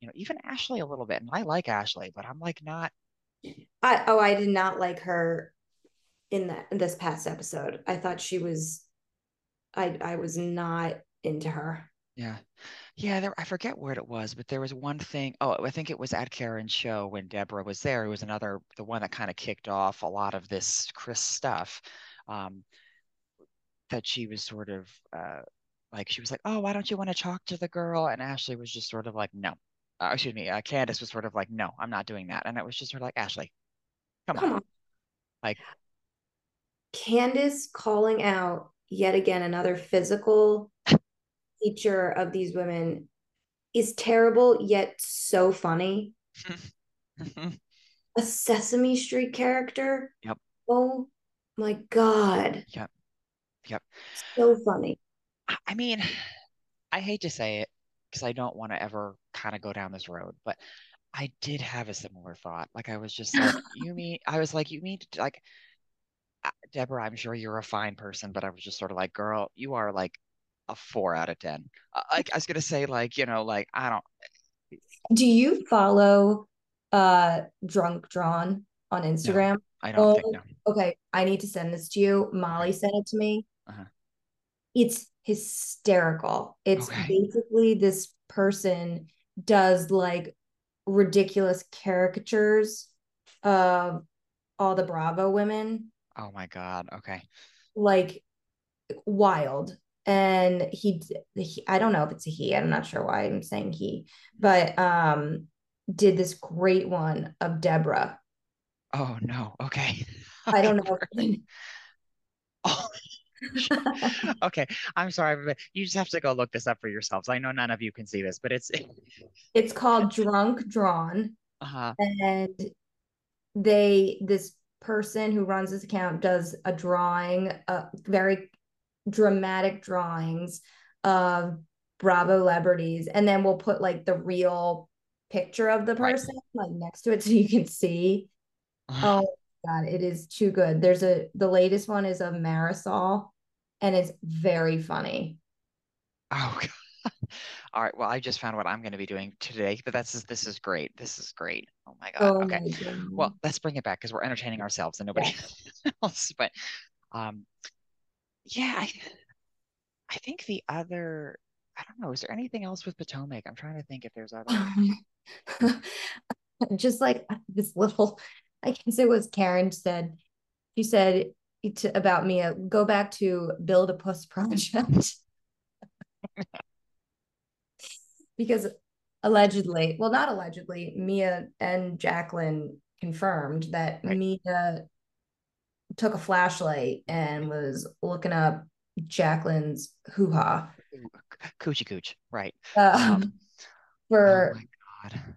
you know, even Ashley a little bit. And I like Ashley, but I'm like not. I oh I did not like her in that in this past episode. I thought she was, I I was not into her. Yeah. Yeah, there, I forget where it was, but there was one thing. Oh, I think it was at Karen's show when Deborah was there. It was another, the one that kind of kicked off a lot of this Chris stuff. Um, that she was sort of uh, like she was like, "Oh, why don't you want to talk to the girl?" And Ashley was just sort of like, "No." Uh, excuse me, uh, Candiace was sort of like, "No, I'm not doing that," and it was just sort of like, "Ashley, come, come on. on." Like Candiace calling out yet again another physical feature of these women is terrible yet so funny. a Sesame Street character. Yep. Oh My God. Yep. Yep. So funny. I mean, I hate to say it because I don't want to ever kind of go down this road, but I did have a similar thought. Like I was just like, you mean I was like, you mean like Deborah, I'm sure you're a fine person, but I was just sort of like, girl, you are like a four out of ten. Uh, like I was gonna say, like, you know, like I don't Do you follow uh Drunk Drawn on Instagram? No, I don't oh, think no. Okay, I need to send this to you. Molly sent it to me. Uh-huh. It's hysterical. It's okay. basically this person does like ridiculous caricatures of all the Bravo women. Oh my God. Okay. Like wild. And he, he, I don't know if it's a he, I'm not sure why I'm saying he, but um did this great one of Deborah. Oh no. Okay. I don't know. oh. okay, I'm sorry, but you just have to go look this up for yourselves. I know none of you can see this, but it's it's called Drunk Drawn, uh-huh. and they this person who runs this account does a drawing, uh, very dramatic drawings of Bravo celebrities, and then we'll put like the real picture of the person right. like next to it so you can see. Uh-huh. Oh God, it is too good. There's a the latest one is of Marysol, and it's very funny. Oh God. All right. Well, I just found what I'm going to be doing today, but that's this is great. This is great. Oh my God. Oh okay. My Well, let's bring it back because we're entertaining ourselves and nobody yeah. else. But um, yeah, I I think the other I don't know. Is there anything else with Potomac? I'm trying to think if there's other. just like this little I guess it was Karen said, she said to, about Mia, go back to build a puss project. because allegedly, well, not allegedly, Mia and Jacqueline confirmed that right. Mia took a flashlight and was looking up Jacqueline's hoo ha. Coochie cooch, right. Um, um, for oh my God.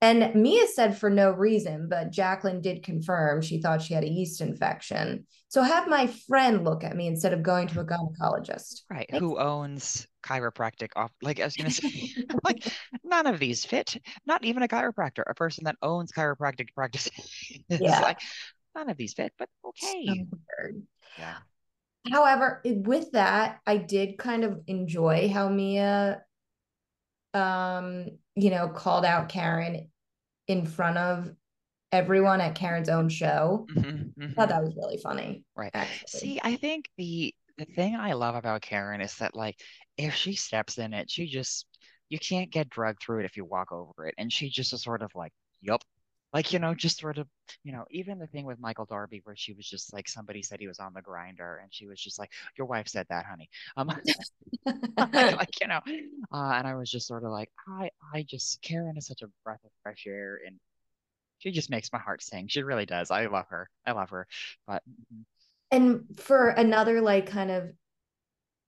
And Mia said for no reason, but Jacqueline did confirm she thought she had a yeast infection. So have my friend look at me instead of going to a gynecologist. Right. Thanks. Who owns chiropractic off like I was gonna say like none of these fit. Not even a chiropractor, a person that owns chiropractic practice. yeah. like none of these fit, but okay. So yeah. However, with that, I did kind of enjoy how Mia um you know, called out Karen in front of everyone at Karen's own show. Mm-hmm, mm-hmm. I thought that was really funny. Right. Actually. See, I think the the thing I love about Karen is that like if she steps in it, she just you can't get drugged through it if you walk over it. And she just is sort of like, Yup, like you know just sort of you know even the thing with michael darby where she was just like somebody said he was on the Grindr and she was just like your wife said that honey. Um like you know uh, and i was just sort of like i i just karen is such a breath of fresh air and she just makes my heart sing. She really does. I love her. I love her. But mm-hmm. and for another like kind of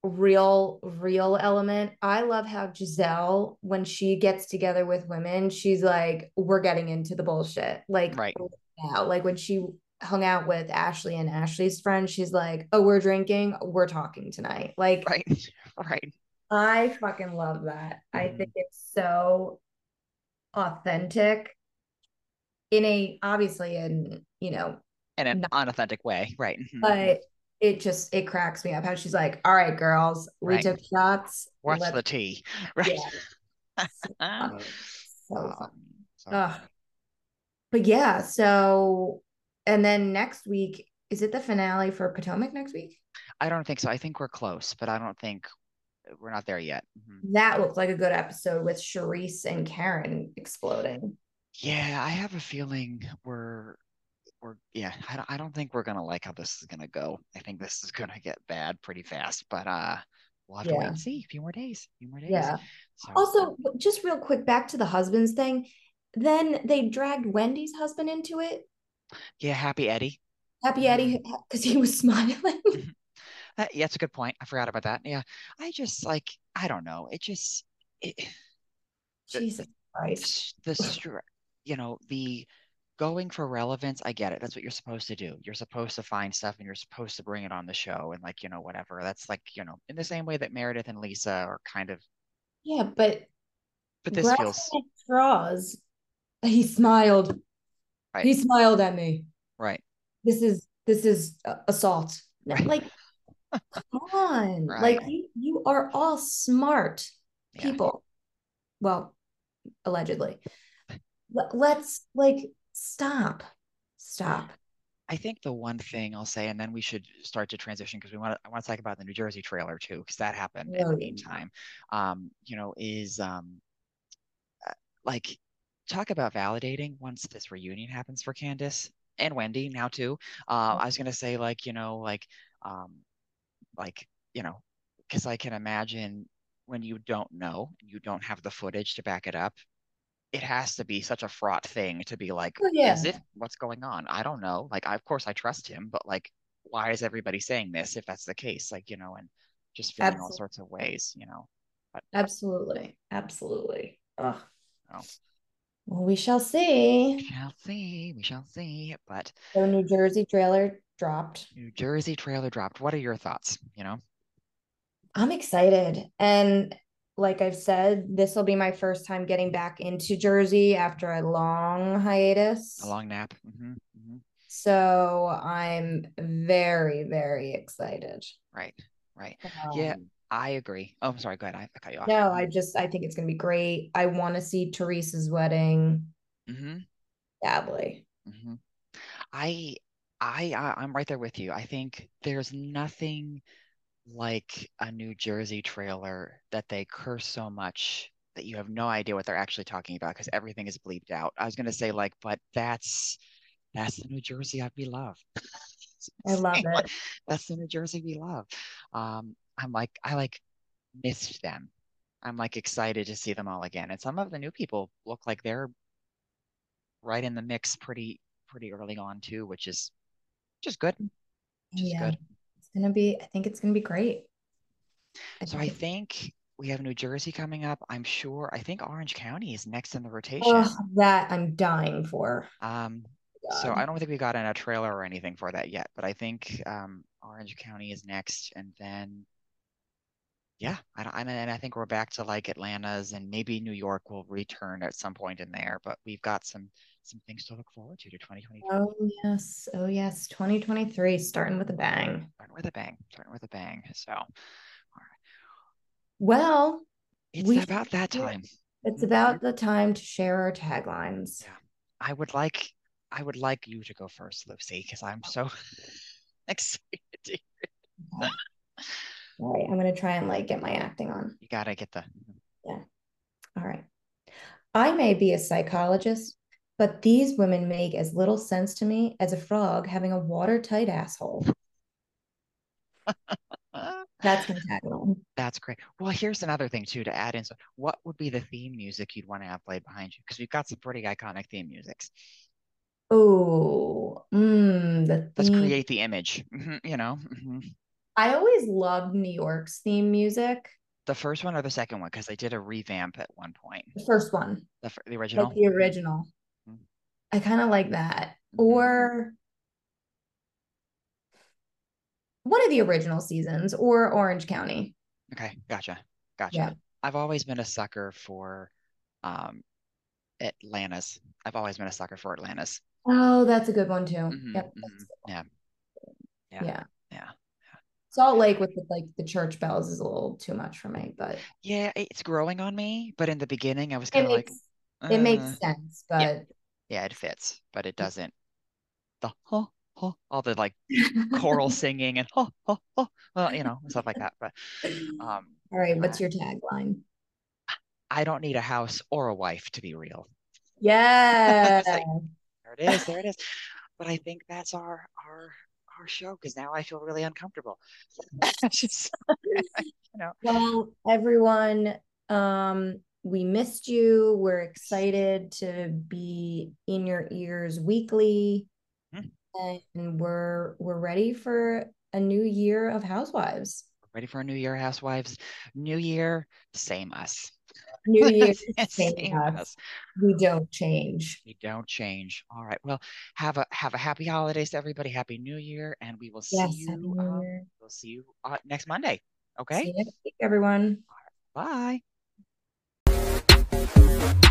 real real element. I love how gizelle when she gets together with women she's like we're getting into the bullshit. Like right. now like when she hung out with ashley and ashley's friend she's like oh we're drinking. We're talking tonight. Like right. Right. I fucking love that. Mm-hmm. i think it's so authentic in a obviously in you know in an unauthentic way. Right. Mm-hmm. but it just it cracks me up how she's like, "All right, girls, we right. took shots. What's the tea?" Right. Yeah. so, so But yeah, so and then next week is it the finale for Potomac next week? I don't think so. I think we're close, but I don't think we're not there yet. Mm-hmm. That looked like a good episode with Charrisse and Karen exploding. Yeah, I have a feeling we're we're yeah I don't, I don't think we're gonna like how this is gonna go. I think this is gonna get bad pretty fast but uh we'll have to wait and see. A few more days a few more days. Yeah. So, also just real quick back to the husbands thing. Then they dragged wendy's husband into it. Yeah happy eddie. Happy eddie because mm-hmm. he was smiling. Mm-hmm. uh, yeah that's a good point. I forgot about that. Yeah. I just like i don't know. It just it, jesus the, Christ. the you know the going for relevance, I get it. That's what you're supposed to do. You're supposed to find stuff and you're supposed to bring it on the show and like, you know, whatever. That's like, you know, in the same way that Meredith and Lisa are kind of Yeah, but but this feels straws. He smiled. Right. He smiled at me. Right. This is this is assault. Right. Like come on. Right. Like you you are all smart people. Yeah. Well, allegedly. Let's like stop. Stop. I think the one thing I'll say, and then we should start to transition because we want to. I want to talk about the New Jersey trailer too, because that happened in the meantime. Um, you know, is um, uh, like talk about validating once this reunion happens for Candiace and Wendy now too. Uh, I was gonna say like you know like um, like you know because I can imagine when you don't know and you don't have the footage to back it up, it has to be such a fraught thing to be like, oh, yeah. is it what's going on? I don't know. Like, I, of course, I trust him, but like, why is everybody saying this if that's the case? Like, you know, and just feeling Absolutely. all sorts of ways, you know. But, Absolutely. Absolutely. Ugh. Oh. Well, we shall see. We shall see. We shall see. But the New Jersey trailer dropped. New Jersey trailer dropped. What are your thoughts? You know, I'm excited. And like I've said, this will be my first time getting back into Jersey after a long hiatus. A long nap. Mm-hmm. Mm-hmm. So I'm very, very excited. Right. Right. Um, yeah. I agree. Oh, I'm sorry. Go ahead. I, I cut you off. No, I just I think it's gonna be great. I want to see Teresa's wedding. Mm-hmm. Badly. Mm-hmm. I, I, I, I'm right there with you. I think there's nothing like a New Jersey trailer that they curse so much that you have no idea what they're actually talking about because everything is bleeped out. I was gonna say like, but that's that's the New Jersey I we love. I love it. That's the New Jersey we love. Um, I'm like, I like missed them. I'm like excited to see them all again. And some of the new people look like they're right in the mix pretty pretty early on too, which is just good. Just yeah. good gonna be. I think it's gonna be great. I so think I think we have New Jersey coming up. I'm sure. I think Orange County is next in the rotation. Oh, that I'm dying for. Um, God. so I don't think we got in a trailer or anything for that yet, but I think um, Orange County is next, and then yeah, I don't, and I think we're back to like Atlanta's, and maybe New York will return at some point in there. But we've got some some things to look forward to to 2023. Oh yes, oh yes, 2023 starting with a bang. Starting with a bang. Starting with a bang. So, all right. Well, it's about that time. It's about the time to share our taglines. Yeah, I would like I would like you to go first, Lucy, because I'm so excited to hear it. All right, I'm gonna try and like get my acting on. You gotta get the yeah. All right. I may be a psychologist, but these women make as little sense to me as a frog having a watertight asshole. That's my tagline. That's great. Well, here's another thing too to add in. So, what would be the theme music you'd want to have played behind you? Because we've got some pretty iconic theme musics. Oh, mm, the let's create the image. Mm-hmm, you know. Mm-hmm. I always loved New York's theme music. The first one or the second one? Because they did a revamp at one point. The first one. The, the original. Like the original. I kind of like that. Mm-hmm. Or one of the original seasons or Orange County. Okay, gotcha. Gotcha. Yeah. I've always been a sucker for um Atlanta's. I've always been a sucker for Atlanta's. Oh, that's a good one too. Mm-hmm, yep. Mm-hmm. Yeah. yeah. Yeah. Yeah. Salt Lake with the, like the church bells is a little too much for me, but yeah, it's growing on me. But in the beginning, I was kind of like, uh, it makes uh, sense, but yeah yeah, it fits, but it doesn't. The huh, huh, all the like choral singing and huh, huh, huh, well, you know, stuff like that. But um, all right, what's your tagline? I don't need a house or a wife to be real. Yeah, like, there it is, there it is. But I think that's our our our show because now I feel really uncomfortable. Just, you know. Well, everyone, um, we missed you. We're excited to be in your ears weekly. Mm-hmm. And we're we're ready for a new year of housewives. Ready for a new year, housewives. New year, same us. New year, same us. We don't change. We don't change. All right. Well, have a have a happy holidays everybody. Happy New Year, and we will see yes, you. Um, we'll see you uh, next Monday. Okay. See you next week, everyone. Bye.